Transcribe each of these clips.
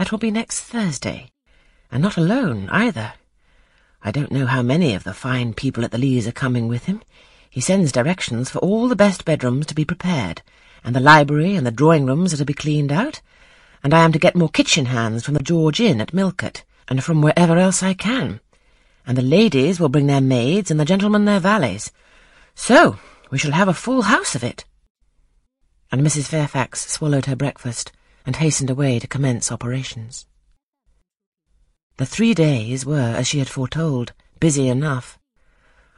That will be next Thursday. And not alone, either. I don't know how many of the fine people at the Leas are coming with him. He sends directions for all the best bedrooms to be prepared, and the library and the drawing rooms are to be cleaned out, and I am to get more kitchen hands from the George Inn at Millcote, and from wherever else I can. And the ladies will bring their maids, and the gentlemen their valets. So, we shall have a full house of it. And Mrs. Fairfax swallowed her breakfast and hastened away to commence operations. The three days were, as she had foretold, busy enough.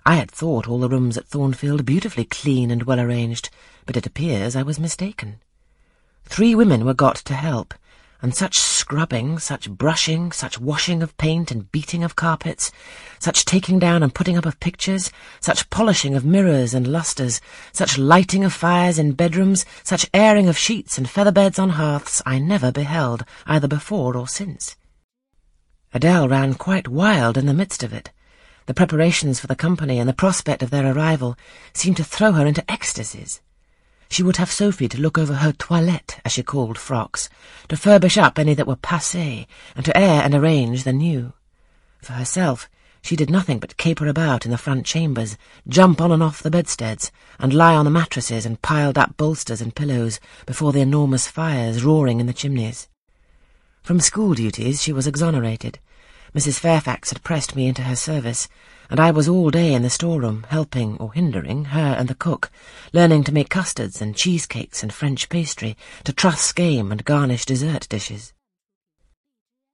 I had thought all the rooms at Thornfield beautifully clean and well arranged, but it appears I was mistaken. Three women were got to help, and such scrubbing, such brushing, such washing of paint and beating of carpets, such taking down and putting up of pictures, such polishing of mirrors and lustres, such lighting of fires in bedrooms, such airing of sheets and feather beds on hearths, I never beheld, either before or since. Adele ran quite wild in the midst of it. The preparations for the company and the prospect of their arrival seemed to throw her into ecstasies. She would have Sophie to look over her toilette, as she called frocks, to furbish up any that were passé, and to air and arrange the new. For herself, she did nothing but caper about in the front chambers, jump on and off the bedsteads, and lie on the mattresses and piled up bolsters and pillows before the enormous fires roaring in the chimneys. From school duties she was exonerated. Mrs. Fairfax had pressed me into her service, and I was all day in the storeroom, helping or hindering her and the cook, learning to make custards and cheesecakes and French pastry, to truss game and garnish dessert dishes.